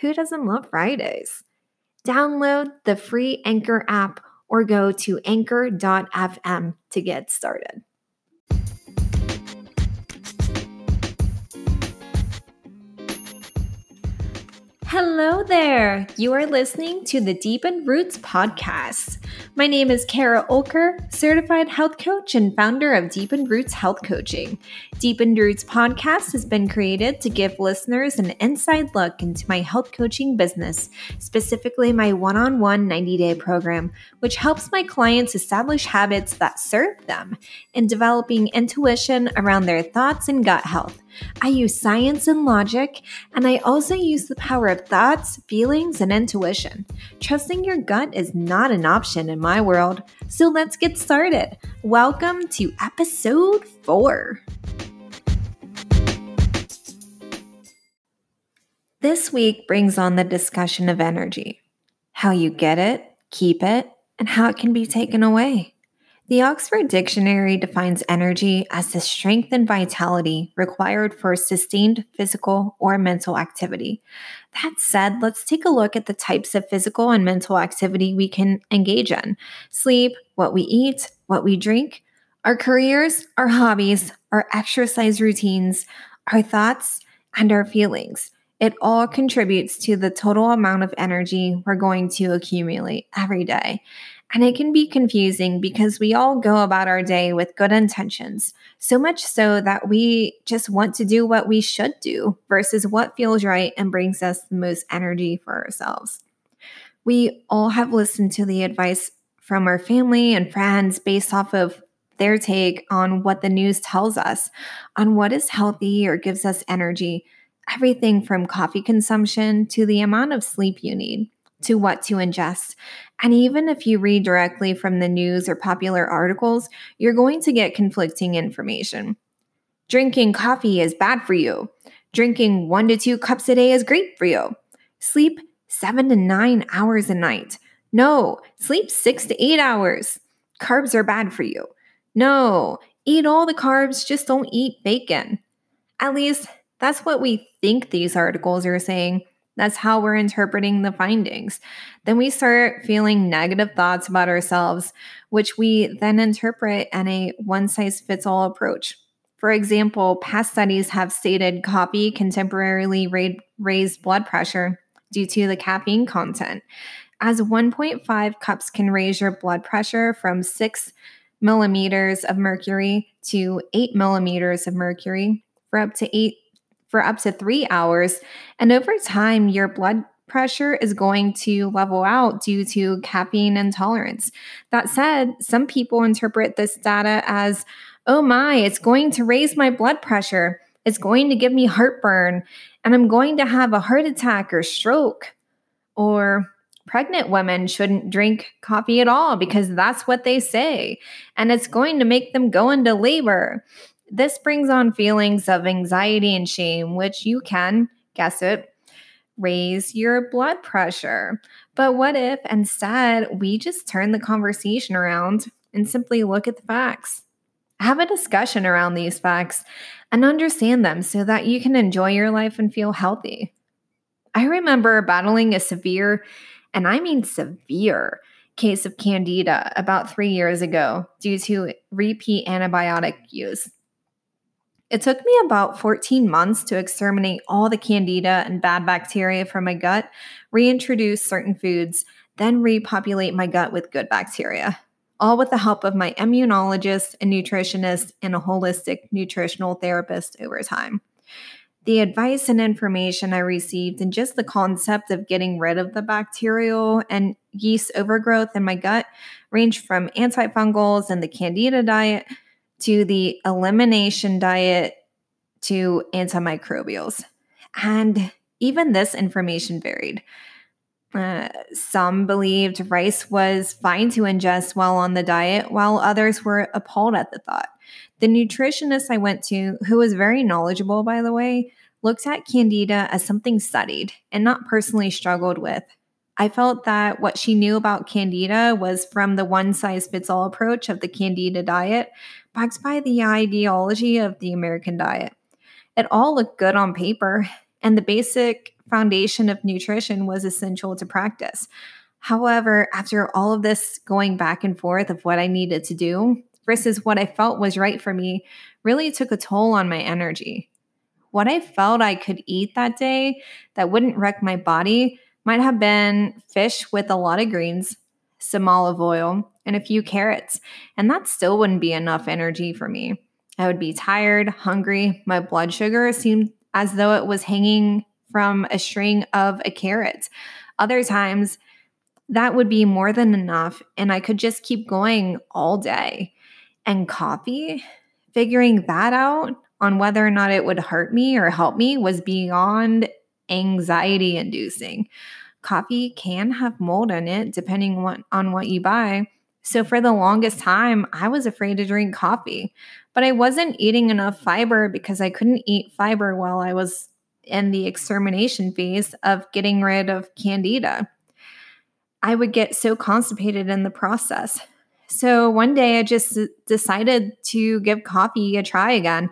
who doesn't love Fridays? Download the free Anchor app or go to anchor.fm to get started. Hello there. You are listening to the Deepened Roots podcast. My name is Kara Olker, certified health coach and founder of Deepened Roots Health Coaching. Deepened Roots podcast has been created to give listeners an inside look into my health coaching business, specifically my one on one 90 day program, which helps my clients establish habits that serve them in developing intuition around their thoughts and gut health. I use science and logic, and I also use the power of thoughts, feelings, and intuition. Trusting your gut is not an option in my world, so let's get started. Welcome to episode four. This week brings on the discussion of energy how you get it, keep it, and how it can be taken away. The Oxford Dictionary defines energy as the strength and vitality required for sustained physical or mental activity. That said, let's take a look at the types of physical and mental activity we can engage in sleep, what we eat, what we drink, our careers, our hobbies, our exercise routines, our thoughts, and our feelings. It all contributes to the total amount of energy we're going to accumulate every day. And it can be confusing because we all go about our day with good intentions, so much so that we just want to do what we should do versus what feels right and brings us the most energy for ourselves. We all have listened to the advice from our family and friends based off of their take on what the news tells us, on what is healthy or gives us energy, everything from coffee consumption to the amount of sleep you need to what to ingest. And even if you read directly from the news or popular articles, you're going to get conflicting information. Drinking coffee is bad for you. Drinking one to two cups a day is great for you. Sleep seven to nine hours a night. No, sleep six to eight hours. Carbs are bad for you. No, eat all the carbs, just don't eat bacon. At least that's what we think these articles are saying. That's how we're interpreting the findings. Then we start feeling negative thoughts about ourselves, which we then interpret in a one size fits all approach. For example, past studies have stated coffee can temporarily raise blood pressure due to the caffeine content, as 1.5 cups can raise your blood pressure from 6 millimeters of mercury to 8 millimeters of mercury for up to 8 for up to three hours. And over time, your blood pressure is going to level out due to caffeine intolerance. That said, some people interpret this data as, oh my, it's going to raise my blood pressure. It's going to give me heartburn, and I'm going to have a heart attack or stroke. Or pregnant women shouldn't drink coffee at all because that's what they say, and it's going to make them go into labor. This brings on feelings of anxiety and shame, which you can, guess it, raise your blood pressure. But what if instead we just turn the conversation around and simply look at the facts. Have a discussion around these facts and understand them so that you can enjoy your life and feel healthy. I remember battling a severe, and I mean severe, case of candida about three years ago due to repeat antibiotic use. It took me about 14 months to exterminate all the candida and bad bacteria from my gut, reintroduce certain foods, then repopulate my gut with good bacteria, all with the help of my immunologist and nutritionist and a holistic nutritional therapist over time. The advice and information I received, and just the concept of getting rid of the bacterial and yeast overgrowth in my gut, range from antifungals and the candida diet to the elimination diet to antimicrobials. And even this information varied. Uh, some believed rice was fine to ingest while on the diet, while others were appalled at the thought. The nutritionist I went to, who was very knowledgeable, by the way, looked at candida as something studied and not personally struggled with. I felt that what she knew about candida was from the one size fits all approach of the candida diet, backed by the ideology of the American diet. It all looked good on paper, and the basic foundation of nutrition was essential to practice. However, after all of this going back and forth of what I needed to do versus what I felt was right for me, really took a toll on my energy. What I felt I could eat that day that wouldn't wreck my body might have been fish with a lot of greens, some olive oil, and a few carrots, and that still wouldn't be enough energy for me. I would be tired, hungry, my blood sugar seemed as though it was hanging from a string of a carrot. Other times, that would be more than enough, and I could just keep going all day. And coffee, figuring that out on whether or not it would hurt me or help me was beyond anxiety inducing. Coffee can have mold in it depending on what you buy. So for the longest time, I was afraid to drink coffee, but I wasn't eating enough fiber because I couldn't eat fiber while I was in the extermination phase of getting rid of candida. I would get so constipated in the process. So one day I just decided to give coffee a try again.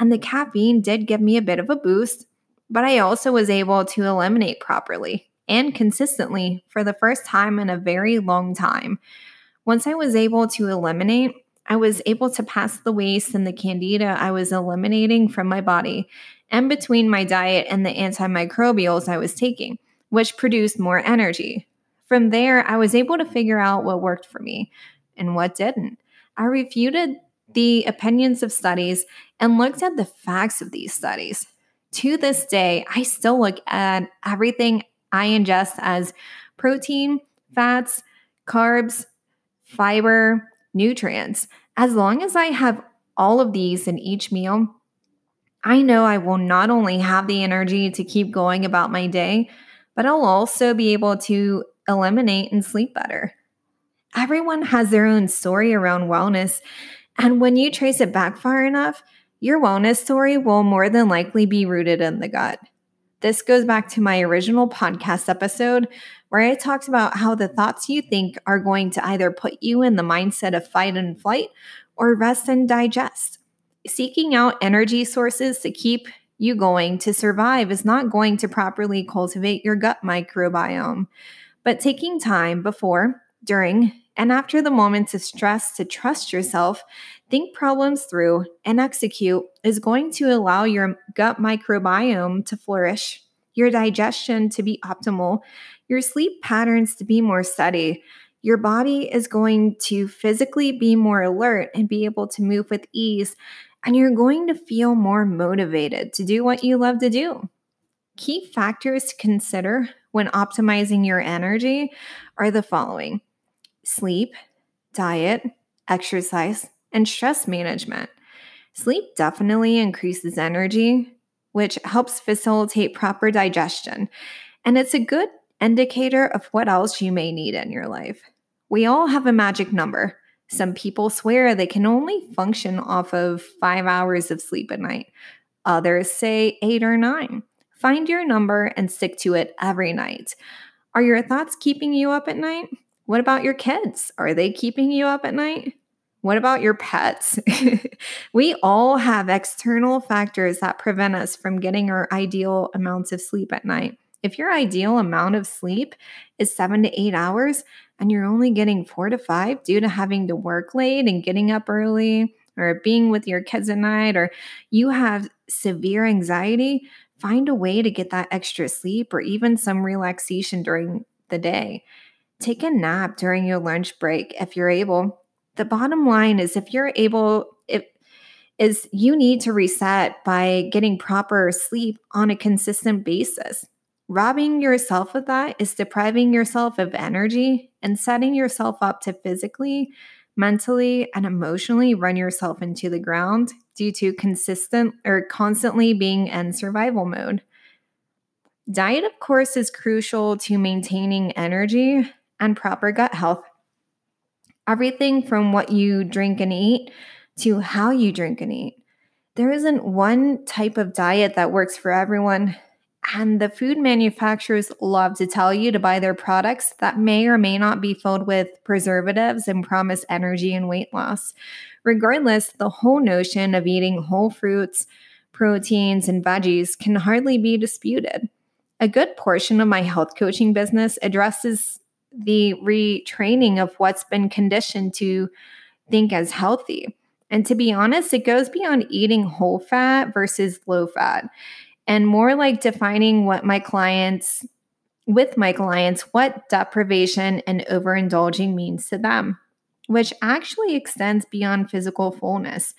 And the caffeine did give me a bit of a boost, but I also was able to eliminate properly and consistently for the first time in a very long time. Once I was able to eliminate, I was able to pass the waste and the candida I was eliminating from my body and between my diet and the antimicrobials I was taking, which produced more energy. From there, I was able to figure out what worked for me and what didn't. I refuted the opinions of studies and looked at the facts of these studies to this day, I still look at everything I ingest as protein, fats, carbs, fiber, nutrients. As long as I have all of these in each meal, I know I will not only have the energy to keep going about my day, but I'll also be able to eliminate and sleep better. Everyone has their own story around wellness, and when you trace it back far enough, your wellness story will more than likely be rooted in the gut. This goes back to my original podcast episode where I talked about how the thoughts you think are going to either put you in the mindset of fight and flight or rest and digest. Seeking out energy sources to keep you going to survive is not going to properly cultivate your gut microbiome. But taking time before, during, and after the moments of stress to trust yourself think problems through, and execute is going to allow your gut microbiome to flourish, your digestion to be optimal, your sleep patterns to be more steady. Your body is going to physically be more alert and be able to move with ease, and you're going to feel more motivated to do what you love to do. Key factors to consider when optimizing your energy are the following sleep, diet, exercise, and stress management. Sleep definitely increases energy, which helps facilitate proper digestion, and it's a good indicator of what else you may need in your life. We all have a magic number. Some people swear they can only function off of five hours of sleep a night. Others say eight or nine. Find your number and stick to it every night. Are your thoughts keeping you up at night? What about your kids? Are they keeping you up at night? What about your pets? we all have external factors that prevent us from getting our ideal amounts of sleep at night. If your ideal amount of sleep is seven to eight hours and you're only getting four to five due to having to work late and getting up early or being with your kids at night, or you have severe anxiety, find a way to get that extra sleep or even some relaxation during the day. Take a nap during your lunch break if you're able the bottom line is if you're able if is you need to reset by getting proper sleep on a consistent basis. Robbing yourself of that is depriving yourself of energy and setting yourself up to physically, mentally, and emotionally run yourself into the ground due to consistent or constantly being in survival mode. Diet, of course, is crucial to maintaining energy and proper gut health everything from what you drink and eat to how you drink and eat. There isn't one type of diet that works for everyone. And the food manufacturers love to tell you to buy their products that may or may not be filled with preservatives and promise energy and weight loss. Regardless, the whole notion of eating whole fruits, proteins, and veggies can hardly be disputed. A good portion of my health coaching business addresses the retraining of what's been conditioned to think as healthy. And to be honest, it goes beyond eating whole fat versus low fat and more like defining what my clients, with my clients, what deprivation and overindulging means to them, which actually extends beyond physical fullness.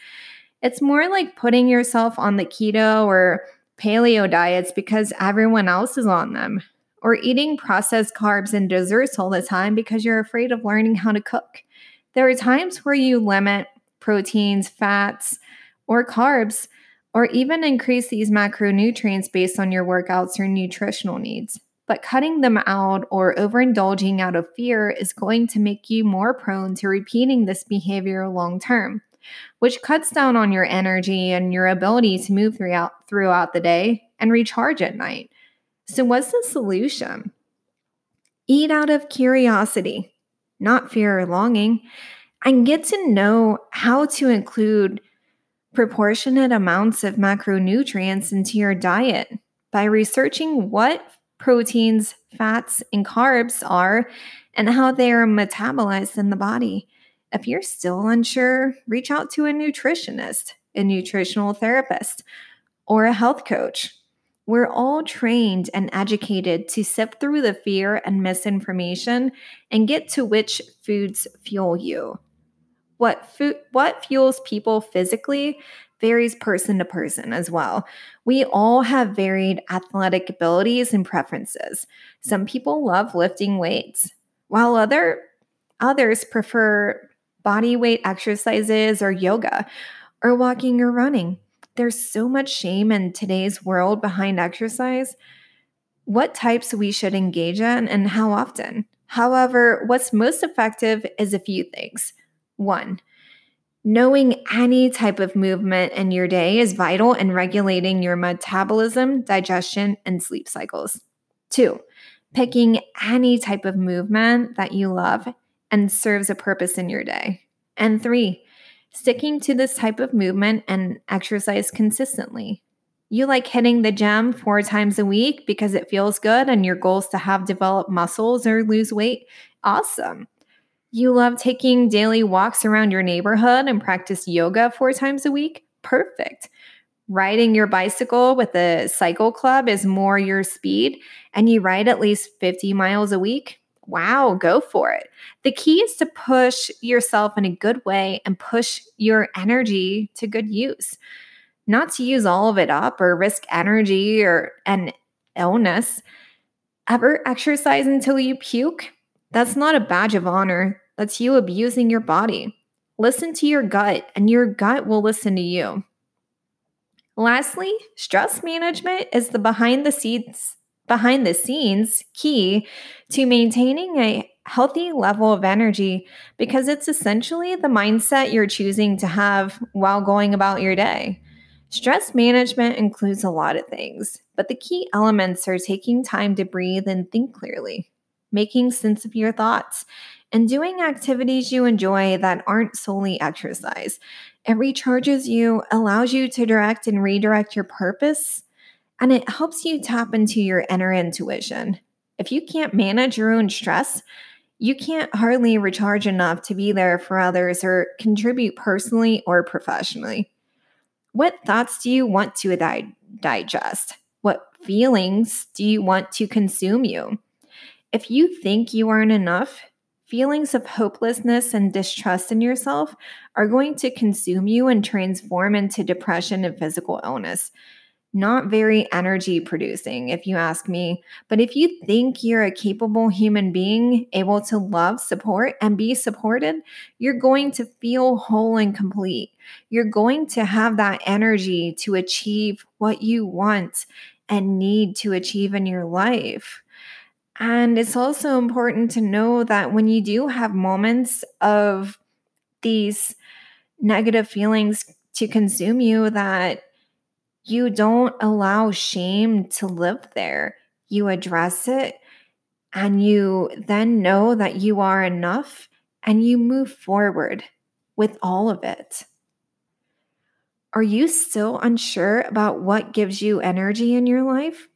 It's more like putting yourself on the keto or paleo diets because everyone else is on them, or eating processed carbs and desserts all the time because you're afraid of learning how to cook. There are times where you limit proteins, fats, or carbs, or even increase these macronutrients based on your workouts or nutritional needs. But cutting them out or overindulging out of fear is going to make you more prone to repeating this behavior long term, which cuts down on your energy and your ability to move throughout, throughout the day and recharge at night. So, what's the solution? Eat out of curiosity, not fear or longing, and get to know how to include proportionate amounts of macronutrients into your diet by researching what proteins, fats, and carbs are and how they are metabolized in the body. If you're still unsure, reach out to a nutritionist, a nutritional therapist, or a health coach. We're all trained and educated to sift through the fear and misinformation and get to which foods fuel you. What food what fuels people physically varies person to person as well. We all have varied athletic abilities and preferences. Some people love lifting weights, while other others prefer body weight exercises or yoga or walking or running. There's so much shame in today's world behind exercise, what types we should engage in, and how often. However, what's most effective is a few things. One, knowing any type of movement in your day is vital in regulating your metabolism, digestion, and sleep cycles. Two, picking any type of movement that you love and serves a purpose in your day. And three, sticking to this type of movement and exercise consistently. You like hitting the gym four times a week because it feels good and your goal is to have developed muscles or lose weight? Awesome. You love taking daily walks around your neighborhood and practice yoga four times a week? Perfect. Riding your bicycle with a cycle club is more your speed and you ride at least 50 miles a week? Wow, go for it. The key is to push yourself in a good way and push your energy to good use. Not to use all of it up or risk energy or an illness. Ever exercise until you puke? That's not a badge of honor. That's you abusing your body. Listen to your gut, and your gut will listen to you. Lastly, stress management is the behind the scenes behind the scenes key to maintaining a healthy level of energy because it's essentially the mindset you're choosing to have while going about your day. Stress management includes a lot of things, but the key elements are taking time to breathe and think clearly, making sense of your thoughts, and doing activities you enjoy that aren't solely exercise. It recharges you, allows you to direct and redirect your purpose, and it helps you tap into your inner intuition. If you can't manage your own stress, you can't hardly recharge enough to be there for others or contribute personally or professionally. What thoughts do you want to di- digest? What feelings do you want to consume you? If you think you aren't enough, feelings of hopelessness and distrust in yourself are going to consume you and transform into depression and physical illness not very energy producing, if you ask me. But if you think you're a capable human being, able to love, support, and be supported, you're going to feel whole and complete. You're going to have that energy to achieve what you want and need to achieve in your life. And it's also important to know that when you do have moments of these negative feelings to consume you, that you don't allow shame to live there. You address it and you then know that you are enough and you move forward with all of it. Are you still unsure about what gives you energy in your life?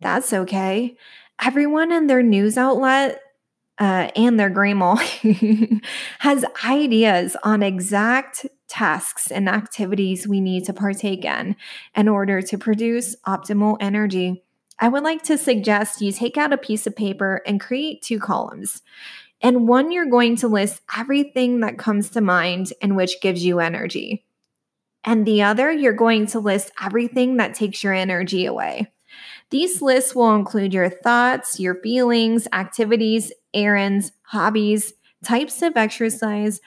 That's okay. Everyone and their news outlet uh, and their grandma has ideas on exact tasks and activities we need to partake in in order to produce optimal energy. I would like to suggest you take out a piece of paper and create two columns. And one, you're going to list everything that comes to mind and which gives you energy. And the other, you're going to list everything that takes your energy away. These lists will include your thoughts, your feelings, activities, errands, hobbies, types of exercise,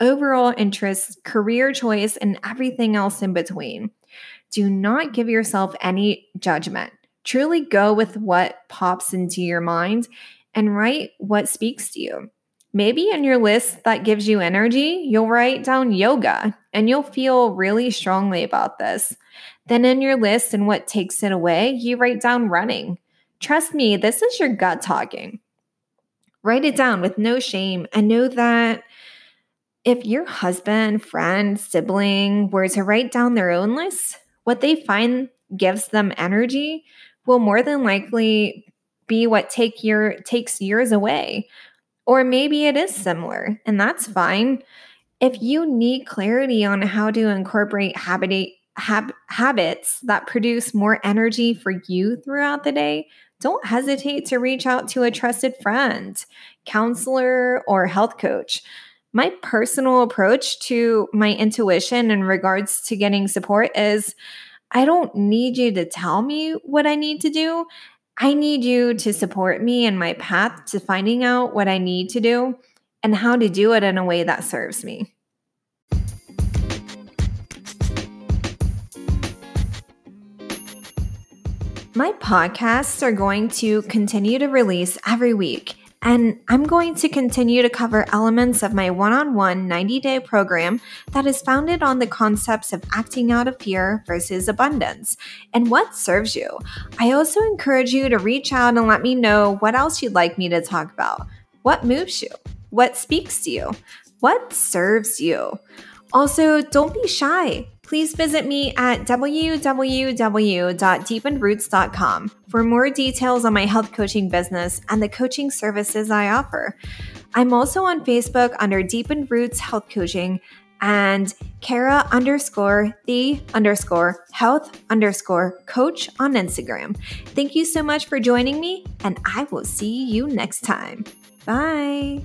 overall interests, career choice, and everything else in between. Do not give yourself any judgment. Truly go with what pops into your mind and write what speaks to you. Maybe in your list that gives you energy, you'll write down yoga and you'll feel really strongly about this. Then in your list and what takes it away, you write down running. Trust me, this is your gut talking. Write it down with no shame and know that if your husband, friend, sibling were to write down their own list, what they find gives them energy will more than likely be what take your takes yours away. Or maybe it is similar, and that's fine. If you need clarity on how to incorporate habit, hab- habits that produce more energy for you throughout the day, don't hesitate to reach out to a trusted friend, counselor, or health coach. My personal approach to my intuition in regards to getting support is I don't need you to tell me what I need to do. I need you to support me in my path to finding out what I need to do and how to do it in a way that serves me. My podcasts are going to continue to release every week, and I'm going to continue to cover elements of my one on one 90 day program that is founded on the concepts of acting out of fear versus abundance and what serves you. I also encourage you to reach out and let me know what else you'd like me to talk about. What moves you? What speaks to you? What serves you? Also, don't be shy please visit me at www.deepenedroots.com for more details on my health coaching business and the coaching services I offer. I'm also on Facebook under Deepened Roots Health Coaching and Kara underscore the underscore health underscore coach on Instagram. Thank you so much for joining me, and I will see you next time. Bye.